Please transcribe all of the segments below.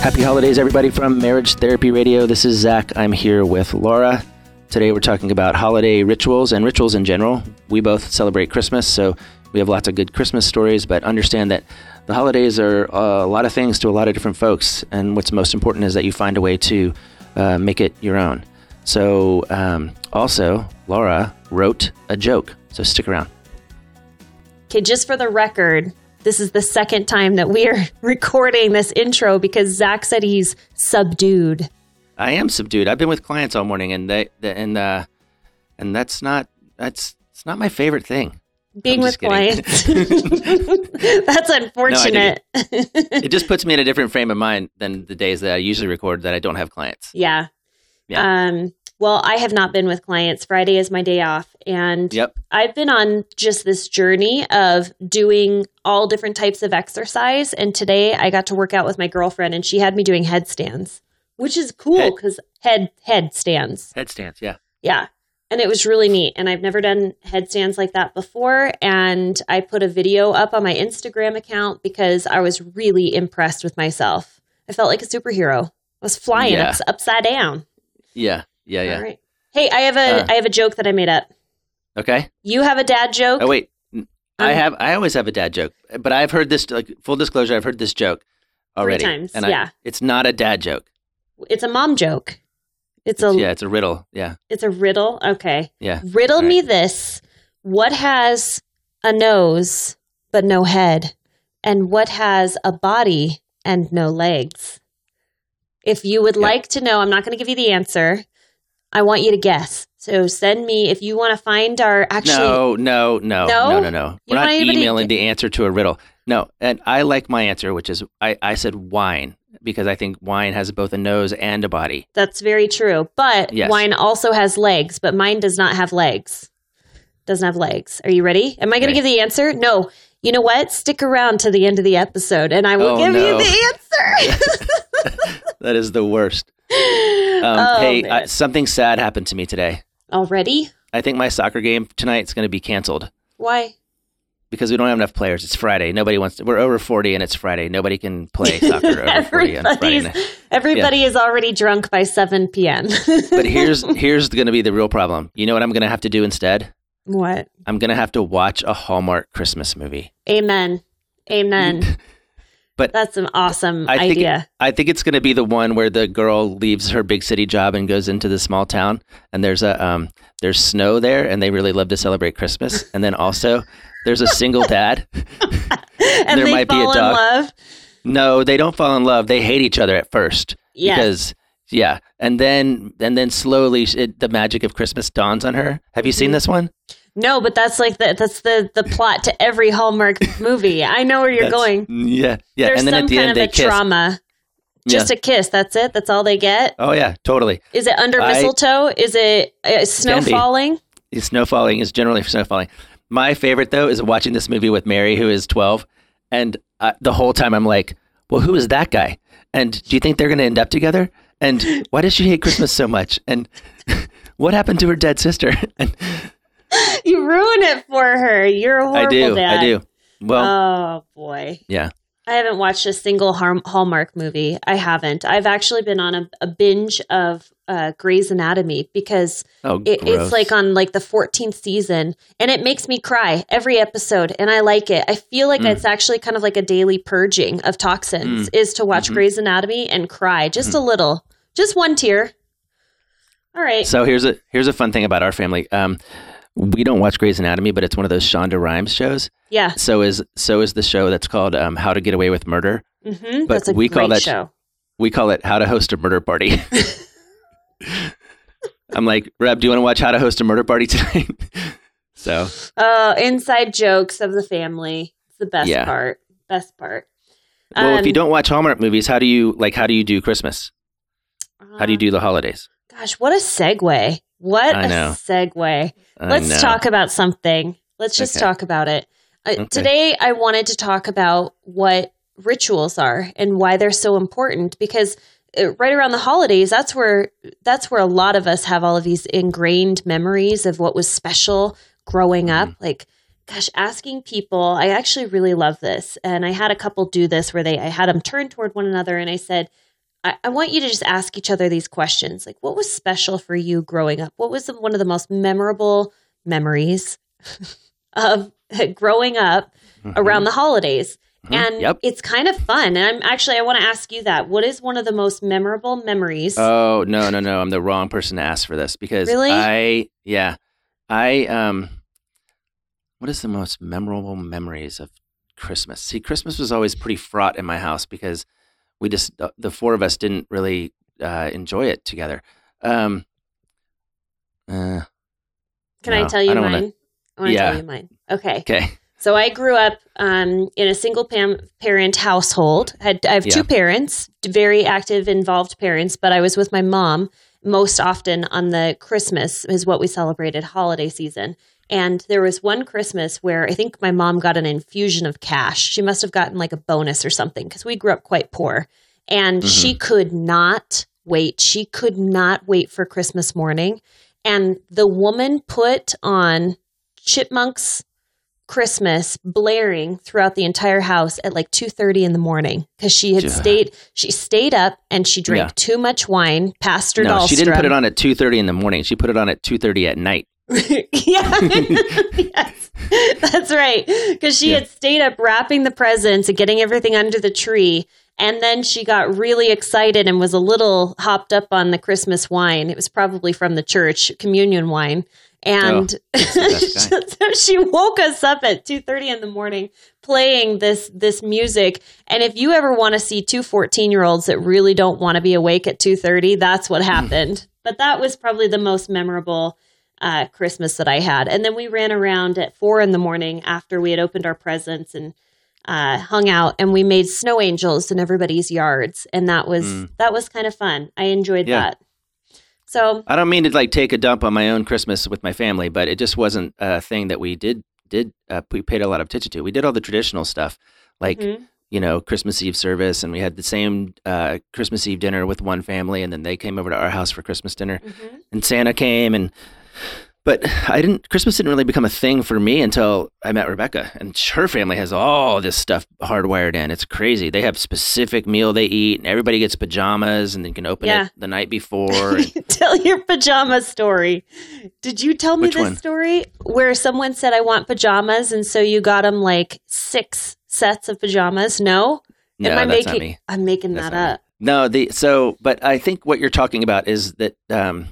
Happy holidays, everybody, from Marriage Therapy Radio. This is Zach. I'm here with Laura. Today, we're talking about holiday rituals and rituals in general. We both celebrate Christmas, so we have lots of good Christmas stories, but understand that the holidays are uh, a lot of things to a lot of different folks. And what's most important is that you find a way to uh, make it your own. So, um, also, Laura wrote a joke. So, stick around. Okay, just for the record, this is the second time that we are recording this intro because Zach said he's subdued. I am subdued. I've been with clients all morning, and they, they and uh, and that's not that's it's not my favorite thing. Being with kidding. clients. That's unfortunate. It just puts me in a different frame of mind than the days that I usually record that I don't have clients. yeah. Yeah. Um, well, I have not been with clients. Friday is my day off. And Yep. I've been on just this journey of doing all different types of exercise. And today I got to work out with my girlfriend and she had me doing headstands, which is cool because Head- head headstands. Headstands, yeah. Yeah. And it was really neat. And I've never done headstands like that before. And I put a video up on my Instagram account because I was really impressed with myself. I felt like a superhero. I was flying Yeah. ups, upside down. Yeah, yeah, yeah. All right. Hey, I have a I Uh. have a joke that I made up. Okay. You have a dad joke? Oh wait, N- I Um, have. I always have a dad joke, but I've heard this. Like full disclosure, I've heard this joke already. times, and yeah. I, it's not a dad joke. It's a mom joke. It's a yeah, it's a riddle. Yeah, it's a riddle. Okay. yeah. Riddle All me this. What has a nose but no head? And what has a body and no legs? If you would Yeah. like to know, I'm not going to give you the answer. I want you to guess. So send me if you want to find our actually no, no, no, No? no, no, no. We're not emailing the answer to a riddle. No, and I like my answer, which is I, I said wine because I think wine has both a nose and a body. That's very true. But Yes. wine also has legs, but mine does not have legs. Doesn't have legs. Are you ready? Am I going to give the answer? No. You know what? Stick around to the end of the episode and I will Oh, give no. you the answer. That is the worst. Um, Oh, hey, uh, something sad happened to me today. Already? I think my soccer game tonight is going to be canceled. Why? because we don't have enough players. It's Friday. Nobody wants. To, we're over forty, and it's Friday. Nobody can play soccer over forty on Friday night. everybody is already drunk by 7 p.m. But here's here's going to be the real problem. You know what I'm going to have to do instead? what? I'm going to have to watch a Hallmark Christmas movie. Amen. Amen. But That's an awesome I think idea. I think it's going to be the one where the girl leaves her big city job and goes into the small town, and there's a um there's snow there, and they really love to celebrate Christmas. And then also there's a single dad. and there they might be a dog. love. No, they don't fall in love. They hate each other at first. Yes. Because yeah, and then and then slowly it, the magic of Christmas dawns on her. Have you Mm-hmm. seen this one? No, but that's like the that's the the plot to every Hallmark movie. I know where you're going. Yeah, yeah. There's and then some at the kind end of a kiss. trauma. Just Yeah. a kiss. That's it. That's all they get. Oh yeah, totally. Is it under I- mistletoe? Is it uh, snow falling? Snow falling is generally snow falling. My favorite though is watching this movie with Mary, who is twelve, And uh, the whole time I'm like, well, who is that guy? And do you think they're going to end up together? And why does she hate Christmas so much? And what happened to her dead sister? And you ruin it for her. You're a horrible I do. dad. I do. Well, oh boy. yeah. I haven't watched a single Hallmark movie. I haven't. I've actually been on a, a binge of uh, Grey's Anatomy because Oh, it, it's like on like the 14th season, and it makes me cry every episode, and I like it. I feel like Mm. it's actually kind of like a daily purging of toxins is to watch Mhm. Grey's Anatomy and cry just Mhm. a little, just one tear. All right. So here's a here's a fun thing about our family. Um, we don't watch Grey's Anatomy, but it's one of those Shonda Rhimes shows. yeah. So is so is the show that's called um, How to Get Away with Murder. hmm But That's a we call great that- show. We call it How to Host a Murder Party. I'm like, Reb, do you want to watch How to Host a Murder Party tonight? so Oh, inside jokes of the family. It's the best Yeah. part. Best part. Well, if you Um, don't watch Hallmark movies, how do you like? How do you do Christmas? How do you uh, do the holidays? Gosh, what a segue. What a segue. I Let's know. talk about something. Let's just Okay. talk about it. Uh, Okay. Today, I wanted to talk about what rituals are and why they're so important because uh, right around the holidays that's where that's where a lot of us have all of these ingrained memories of what was special growing up Mm-hmm. like gosh asking people i actually really love this and i had a couple do this where they i had them turn toward one another and i said I, I want you to just ask each other these questions like what was special for you growing up what was the, one of the most memorable memories of growing up around the holidays Mhm. and Yep. it's kind of fun and i'm actually i want to ask you that what is one of the most memorable memories Oh no no no! I'm the wrong person to ask for this because Really? I yeah I um what is the most memorable memories of Christmas? See, Christmas was always pretty fraught in my house because we just the, the four of us didn't really uh, enjoy it together. Um, uh, can i tell you I mine wanna- i want to Yeah. tell you mine okay okay, so i grew up um, in a single pam- parent household had, i have Yeah. two parents very active involved parents but i was with my mom most often on the christmas is what we celebrated holiday season and there was one christmas where i think my mom got an infusion of cash she must have gotten like a bonus or something because we grew up quite poor and mm-hmm. she could not wait she could not wait for christmas morning and the woman put on chipmunks christmas blaring throughout the entire house at like 2.30 in the morning because she had Yeah. stayed she stayed up and she drank Yeah. too much wine past her no, she didn't put it on at two thirty in the morning. She put it on at two thirty at night. yeah, yes, that's right. Because she Yeah. had stayed up wrapping the presents and getting everything under the tree, and then she got really excited and was a little hopped up on the Christmas wine. It was probably from the church communion wine, and so she woke us up at two thirty in the morning playing this this music. And if you ever want to see two 14 year olds that really don't want to be awake at two thirty, that's what happened. but that was probably the most memorable uh, Christmas that I had. And then we ran around at four in the morning after we had opened our presents and uh, hung out, and we made snow angels in everybody's yards, and that was Mm. that was kind of fun. I enjoyed Yeah. that. So I don't mean to like take a dump on my own Christmas with my family, but it just wasn't a thing that we did did uh, we paid a lot of attention to. We did all the traditional stuff, like mhm. you know Christmas Eve service, and we had the same uh, Christmas Eve dinner with one family, and then they came over to our house for Christmas dinner, Mhm. and Santa came, and but I didn't. Christmas didn't really become a thing for me until I met Rebecca, and her family has all this stuff hardwired in. It's crazy. They have specific meal they eat, and everybody gets pajamas, and they can open Yeah. it the night before. and- tell your pajama story. Did you tell me Which this one? story where someone said I want pajamas and so you got them like six sets of pajamas? No, no, Am I that's making? not me. I'm making That's that not me. up. No, the so, but I think what you're talking about is that. Um,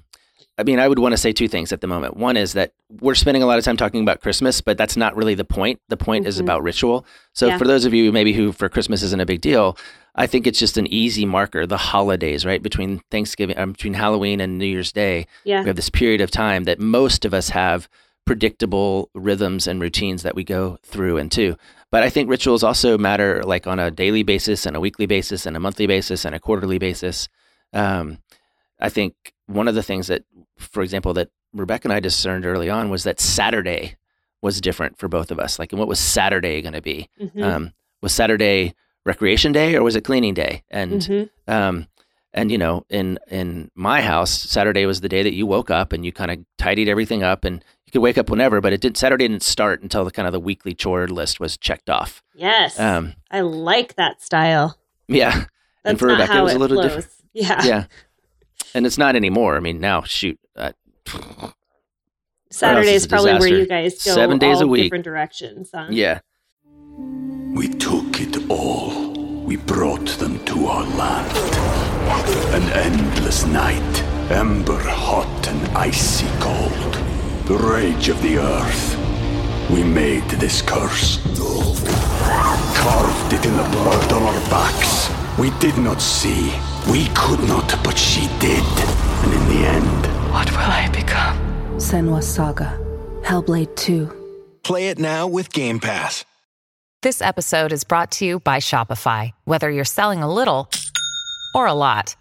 I mean, I would want to say two things at the moment. One is that we're spending a lot of time talking about Christmas, but that's not really the point. The point is Mhm. about ritual. So, Yeah. for those of you maybe who for Christmas isn't a big deal, I think it's just an easy marker. The holidays, right between Thanksgiving, um, between Halloween and New Year's Day, Yeah. we have this period of time that most of us have predictable rhythms and routines that we go through and to. But I think rituals also matter like on a daily basis and a weekly basis and a monthly basis and a quarterly basis. Um, I think one of the things that, for example, that Rebecca and I discerned early on was that Saturday was different for both of us. Like, and what was Saturday going to be? Mhm. Um, was Saturday recreation day or was it cleaning day? And Mhm. um, and you know, in in my house, Saturday was the day that you woke up and you kind of tidied everything up, and you could wake up whenever. But it did Saturday didn't start until the kind of the weekly chore list was checked off. Yes. Um, I like that style. yeah, That's and for Rebecca, it was a little different. Yeah. Yeah, and it's not anymore. I mean, now shoot, uh, Saturday is is a probably where you guys go Seven days all a week. different directions. Huh? yeah, We took it all. We brought them to our land. An endless night, ember hot and icy cold. The rage of the earth. We made this curse. Carved it in the blood on our backs. We did not see. We could not, but she did. And in the end, What will I become? Senua Saga. Hellblade 2. Play it now with Game Pass. This episode is brought to you by Shopify. Whether you're selling a little or a lot,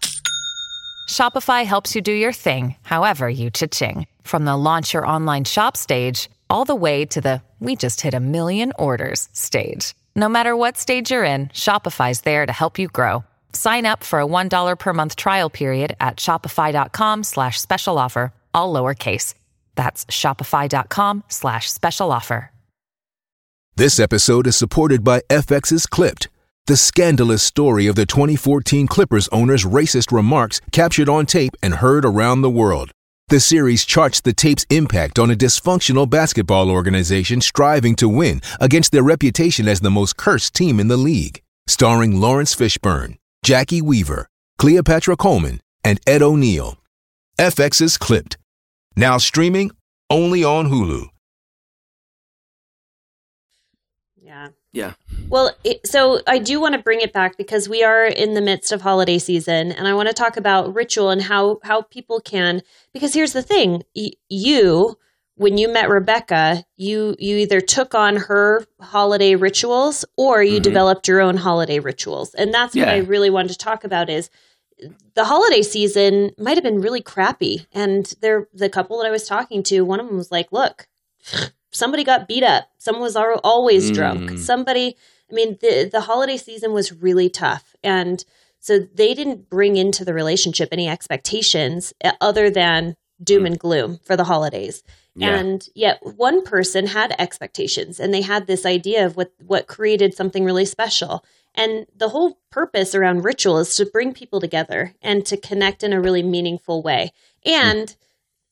Shopify helps you do your thing, however you cha-ching. From the launch your online shop stage, all the way to the we just hit a million orders stage. No matter what stage you're in, Shopify's there to help you grow. Sign up for a $1 per month trial period at shopify.com slash special offer, all lowercase. That's shopify.com slash special offer. This episode is supported by FX's Clipped, the scandalous story of the 2014 Clippers owner's racist remarks captured on tape and heard around the world. The series charts the tape's impact on a dysfunctional basketball organization striving to win against their reputation as the most cursed team in the league. Starring Laurence Fishburne, Jacki Weaver, Cleopatra Coleman, and Ed O'Neill. FX's Clipped. Now streaming only on Hulu. Yeah. yeah. Well, it, so I do want to bring it back because we are in the midst of holiday season, and I want to talk about ritual and how how people can. Because here's the thing: y- you, when you met Rebecca, you you either took on her holiday rituals or you Mhm. developed your own holiday rituals, and that's what I really wanted to talk about. Is the holiday season might have been really crappy, and there the couple that I was talking to, one of them was like, "Look." Somebody got beat up. Someone was al- always drunk. Mm. Somebody I mean, the the holiday season was really tough, and so they didn't bring into the relationship any expectations uh, other than doom and gloom for the holidays. Yeah. And yet, one person had expectations, and they had this idea of what what created something really special. And the whole purpose around ritual is to bring people together and to connect in a really meaningful way, and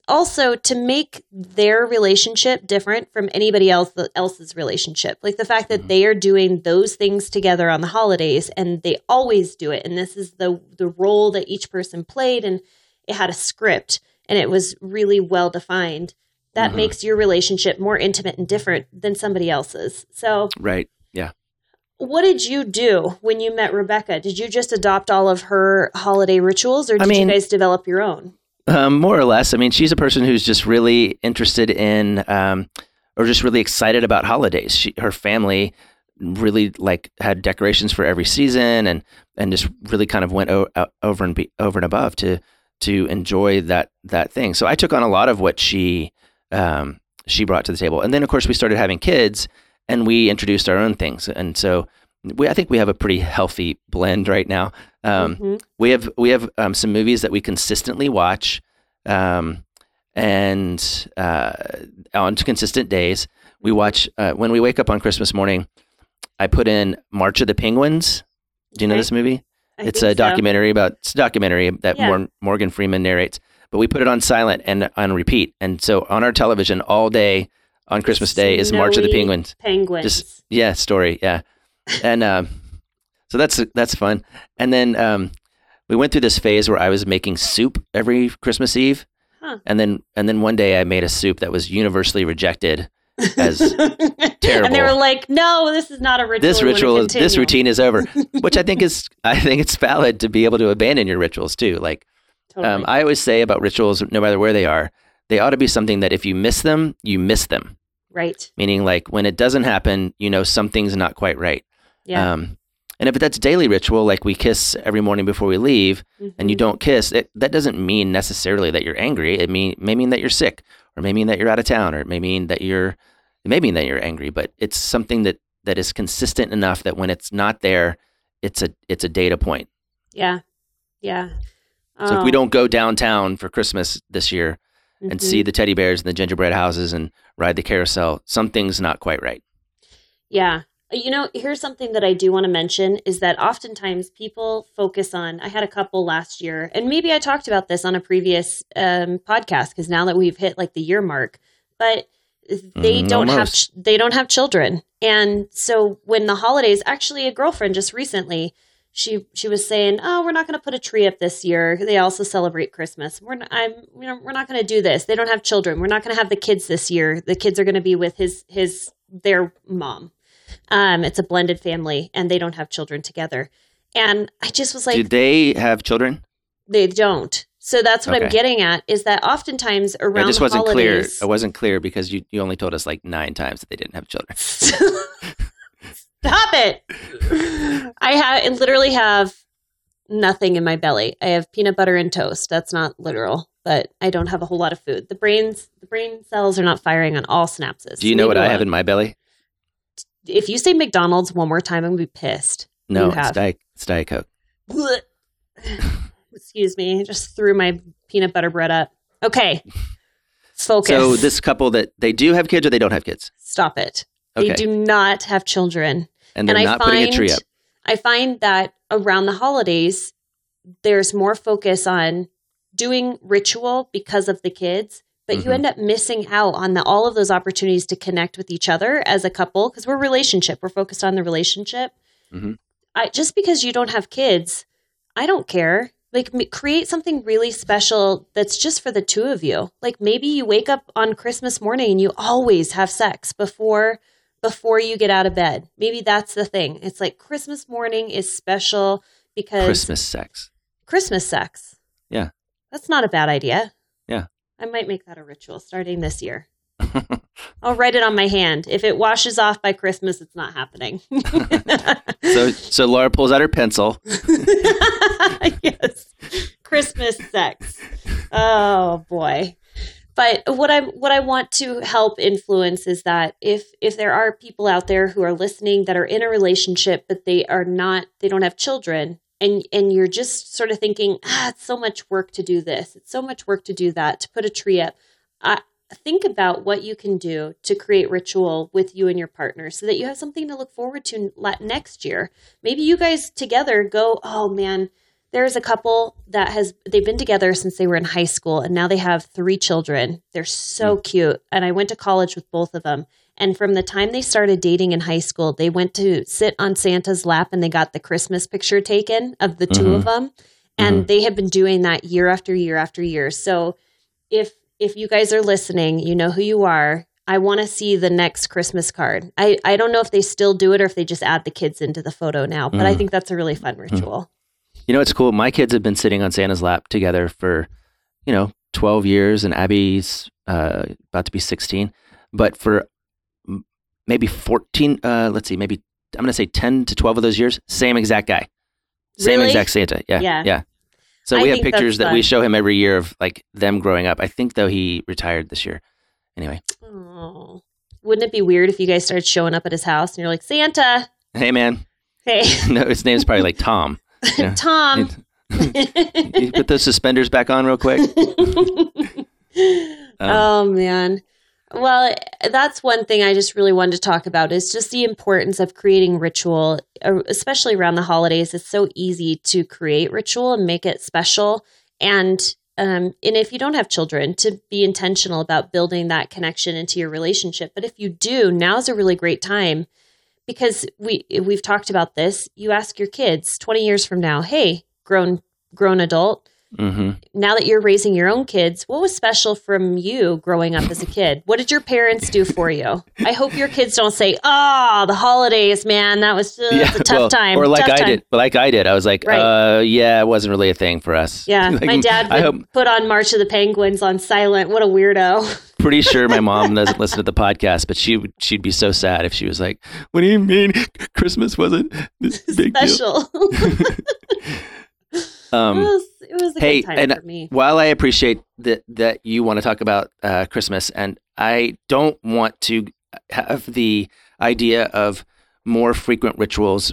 also to make their relationship different from anybody else else's relationship. Like the fact that mm-hmm. they are doing those things together on the holidays and they always do it. And this is the the role that each person played and it had a script and it was really well defined that Mhm. makes your relationship more intimate and different than somebody else's so Right. Yeah. what did you do when you met rebecca did you just adopt all of her holiday rituals or I did mean- you guys develop your own Um, more or less. I mean, she's a person who's just really interested in, um, or just really excited about holidays. She, her family really like had decorations for every season, and and just really kind of went o- over and be, over and above to to enjoy that that thing. So I took on a lot of what she um, she brought to the table, and then of course we started having kids, and we introduced our own things, and so. We, I think we have a pretty healthy blend right now. Um, Mhm. we have we have um, some movies that we consistently watch, um, and uh, on consistent days. We watch uh, when we wake up on Christmas morning. I put in March of the Penguins. Do you know this movie? I it's a so. documentary about it's a documentary that Yeah. Morgan Freeman narrates. But we put it on silent and on repeat, and so on our television all day on Christmas Day is March of the Penguins. Penguins. Just yeah, story yeah, and um, so that's that's fun. And then um, we went through this phase where I was making soup every Christmas Eve, Huh. and then and then one day I made a soup that was universally rejected as terrible. And they were like, "No, this is not a ritual. this ritual is this routine is over, which I think is I think it's valid to be able to abandon your rituals too. Like Totally. um, I always say about rituals, no matter where they are, they ought to be something that if you miss them, you miss them. right. Meaning, like when it doesn't happen, you know something's not quite right. Yeah. Um, and if that's daily ritual, like we kiss every morning before we leave, and you Mhm. don't kiss, it, that doesn't mean necessarily that you're angry. It mean may mean that you're sick, or may mean that you're out of town, or it may mean that you're it may mean that you're angry. But it's something that that is consistent enough that when it's not there, it's a it's a data point. Yeah. Yeah. So if we Oh, don't go downtown for Christmas this year and mhm. see the teddy bears and the gingerbread houses and ride the carousel, something's not quite right. Yeah. You know, here's something that I do want to mention is that oftentimes people focus on. I had a couple last year, and maybe I talked about this on a previous um, podcast because now that we've hit like the year mark, but they Mm, don't have almost. they don't have children, and so when the holidays, actually, a girlfriend just recently. She, she was saying, "Oh, we're not going to put a tree up this year. They also celebrate Christmas. We're not, I'm you know, we're not going to do this. They don't have children. We're not going to have the kids this year. The kids are going to be with his his their mom. Um, it's a blended family, and they don't have children together. And I just was like, Do they have children? they don't. So that's what I'm getting at is that oftentimes around I just wasn't holidays, clear. I wasn't clear because you, you only told us like nine times that they didn't have children. Stop it! I have I literally have nothing in my belly. I have peanut butter and toast. That's not literal, but I don't have a whole lot of food. The brains, the brain cells are not firing on all synapses. Do you know Leave what I have in my belly? If you say McDonald's one more time, I'm gonna be pissed. No, it's. Diet, it's Diet Coke. Excuse me. I just threw my peanut butter bread up. Okay. Focus. So this couple that they do have kids or they don't have kids, Stop it. Okay. They do not have children. And they're and not I putting find, a tree up. I find that around the holidays, there's more focus on doing ritual because of the kids, but you Mhm. end up missing out on the, all of those opportunities to connect with each other as a couple because we're relationship. We're focused on the relationship. Mhm. I, just because you don't have kids, I don't care. Like m- create something really special that's just for the two of you. Like maybe you wake up on Christmas morning and you always have sex before before you get out of bed. Maybe that's the thing. It's like Christmas morning is special because Christmas sex. Christmas sex. Yeah. That's not a bad idea. Yeah. I might make that a ritual starting this year. I'll write it on my hand. If it washes off by Christmas, it's not happening. So so Laura pulls out her pencil. yes. Christmas sex. Oh boy. But what I what I want to help influence is that if if there are people out there who are listening that are in a relationship but they are not they don't have children and and you're just sort of thinking ah it's so much work to do this. It's so much work to do that to put a tree up. I, think about what you can do to create ritual with you and your partner so that you have something to look forward to next year. Maybe you guys together go oh man there's a couple that has they've been together since they were in high school and now they have three children. They're so hmm. cute and i went to college with both of them. And from the time they started dating in high school they went to sit on santa's lap and they got the christmas picture taken of the 2 of mm-hmm. them. And mm-hmm. they have been doing that year after year after year. So if if you guys are listening you know who you are. I want to see the next christmas card. I i don't know if they still do it or if they just add the kids into the photo now but i mm. think that's a really fun mm. ritual You know, it's cool. My kids have been sitting on Santa's lap together for, you know, 12 years, and Abby's uh, about to be 16. But for maybe 14, uh, let's see, maybe I'm going to say 10 to 12 of those years, same exact guy. Same Really? exact Santa. Yeah. Yeah. Yeah. So I we have pictures that we show him every year of like them growing up. I think, though, he retired this year. Anyway, Oh, wouldn't it be weird if you guys started showing up at his house and you're like, Santa, hey, man. hey, No, his name's probably like Tom. Yeah. Tom. you put those suspenders back on real quick. Um, oh man. Well, that's one thing I just really wanted to talk about is just the importance of creating ritual, uh, especially around the holidays. It's so easy to create ritual and make it special, and um, and if you don't have children, to be intentional about building that connection into your relationship. But if you do, now's a really great time because we we've talked about this. You ask your kids twenty years from now, "Hey, grown grown adult." Hmm now that you're raising your own kids, what was special from you growing up as a kid? What did your parents do for you? I hope your kids don't say, "Oh, the holidays, man, that was uh, it's a tough well, time." Or like I time." did, like I did. I was like, Right. uh, yeah, it wasn't really a thing for us. Yeah, Like, my dad I hope, put on March of the Penguins on silent. What a weirdo! pretty sure my mom doesn't listen to the podcast, but she would, she'd be so sad if she was like, "What do you mean Christmas wasn't this big deal?" Special. it, Um, was, it was a hey, good time and for me. while I appreciate that that you want to talk about uh, Christmas, and I don't want to have the idea of more frequent rituals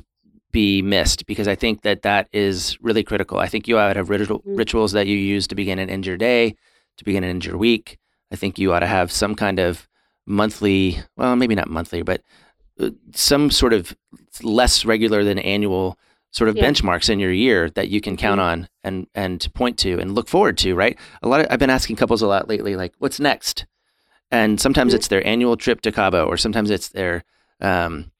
be missed because I think that that is really critical. I think you ought to have ritual, Mm. rituals that you use to begin and end your day, to begin and end your week. I think you ought to have some kind of monthly, well, maybe not monthly, but uh, some sort of less regular than annual sort of Yeah. benchmarks in your year that you can count on and and point to and look forward to, right? A lot of I've been asking couples a lot lately like what's next? And sometimes Mhm. it's their annual trip to Cabo or sometimes it's their um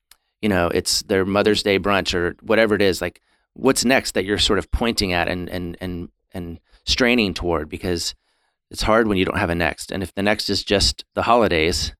you know, it's their Mother's Day brunch or whatever it is, like what's next that you're sort of pointing at and and and and straining toward because it's hard when you don't have a next. And if the next is just the holidays,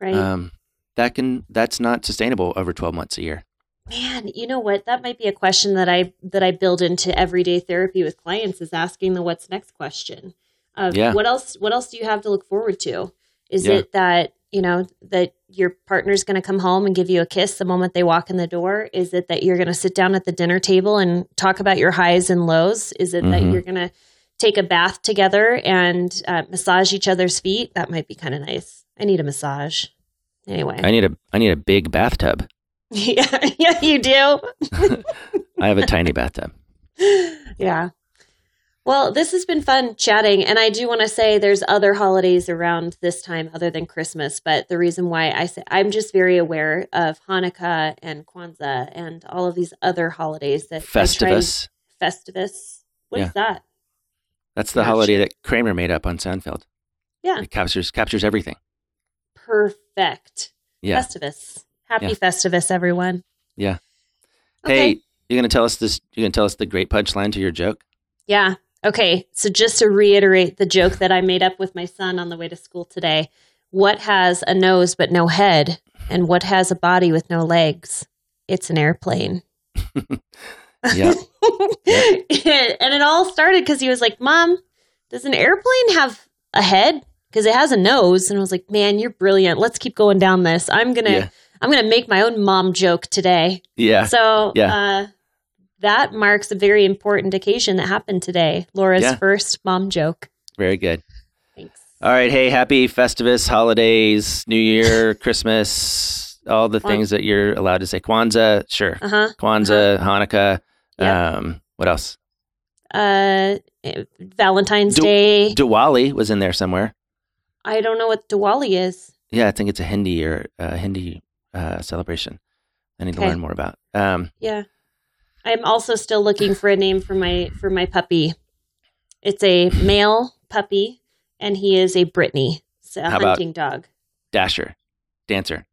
Right. um, that can that's not sustainable over 12 months a year. Man, you know what? That might be a question that I that I build into everyday therapy with clients is asking the what's next question. Of Yeah. what else what else do you have to look forward to? Is Yeah. it that, you know, that your partner's going to come home and give you a kiss the moment they walk in the door? Is it that you're going to sit down at the dinner table and talk about your highs and lows? Is it that Mhm. you're going to take a bath together and uh, massage each other's feet? That might be kind of nice. I need a massage. Anyway. I need a I need a big bathtub. yeah, yeah, you do. I have a tiny bathtub. yeah. Well, this has been fun chatting. And I do want to say there's other holidays around this time other than Christmas. But the reason why I say I'm just very aware of Hanukkah and Kwanzaa and all of these other holidays that I try and- Festivus. Festivus. What is Yeah. that? That's the Gotcha. holiday that Kramer made up on Seinfeld. Yeah. It captures captures everything. Perfect. Yeah. Festivus. Happy Yeah. Festivus, everyone. Yeah. Okay. Hey, you're gonna tell us this you're gonna tell us the great punchline to your joke? Yeah. Okay. So just to reiterate the joke that I made up with my son on the way to school today what has a nose but no head? And what has a body with no legs? It's an airplane. Yeah. and it all started because he was like, Mom, does an airplane have a head? Because it has a nose. And I was like, Man, you're brilliant. Let's keep going down this. I'm gonna Yeah. I'm gonna make my own mom joke today. Yeah. So Yeah. uh, that marks a very important occasion that happened today. Laura's Yeah. first mom joke. Very good. Thanks. All right. Hey, happy Festivus, holidays, New Year, Christmas, all the Kwan- things that you're allowed to say. Kwanzaa, sure. Uh huh. Kwanzaa, Hanukkah. Yep. Um, what else? Uh, eh, Valentine's Du- Day. Diwali was in there somewhere. I don't know what Diwali is. Yeah, I think it's a Hindi or uh, Hindi uh, celebration. I need to learn more about. Um, Yeah. I'm also still looking for a name for my for my puppy. It's a male puppy, and he is a Brittany, so a How hunting dog. Dasher, Dancer,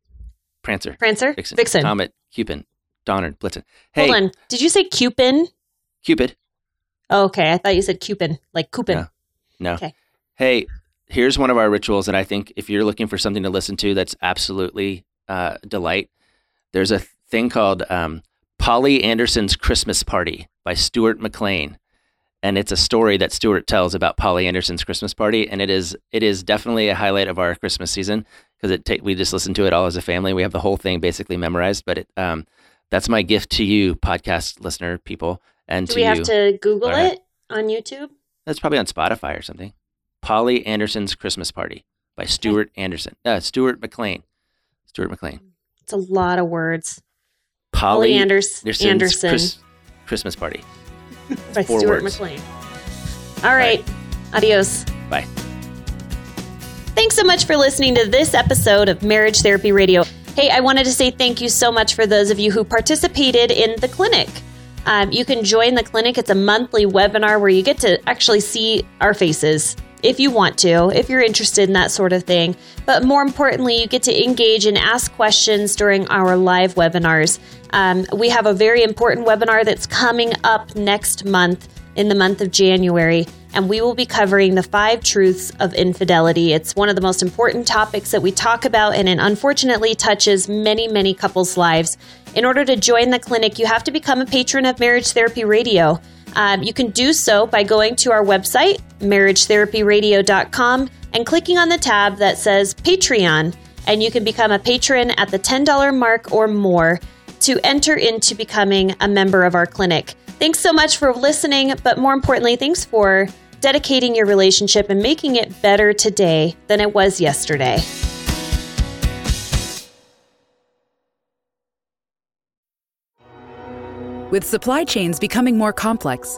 Prancer, Prancer, Vixen, Vixen. Comet, Cupid, Donner, Blitzen. Hey, Hold on. Did you say Cupid? Cupid. Oh, okay, I thought you said Cupid, like Cupid. No. No. Okay. Hey, here's one of our rituals that I think if you're looking for something to listen to that's absolutely uh, delight, there's a thing called um, Polly Anderson's Christmas Party by Stuart McLean. And it's a story that Stuart tells about Polly Anderson's Christmas party, and it is it is definitely a highlight of our Christmas season because it ta- we just listen to it all as a family. We have the whole thing basically memorized, but it um, that's my gift to you, podcast listener people, and Do to we have you. to Google Go it on YouTube? That's probably on Spotify or something. Polly Anderson's Christmas Party by Stuart Anderson. Uh, Stuart McLean. Stuart McLean. It's a lot of words. Polly, Polly Anders- Anderson's Anderson. Chris- Christmas Party. by four Stuart words. McLean. All right. Adios. Bye. Thanks so much for listening to this episode of Marriage Therapy Radio. Hey, I wanted to say thank you so much for those of you who participated in the clinic. Um, you can join the clinic. It's a monthly webinar where you get to actually see our faces if you want to, if you're interested in that sort of thing. But more importantly, you get to engage and ask questions during our live webinars. Um, we have a very important webinar that's coming up next month in the month of January, and we will be covering the five truths of infidelity. It's one of the most important topics that we talk about, and it unfortunately touches many, many couples' lives. In order to join the clinic, you have to become a patron of Marriage Therapy Radio. Um, you can do so by going to our website, marriagetherapyradio.com, and clicking on the tab that says Patreon. And you can become a patron at the $10 mark or more to enter into becoming a member of our clinic. Thanks so much for listening, but more importantly, thanks for dedicating your relationship and making it better today than it was yesterday. With supply chains becoming more complex,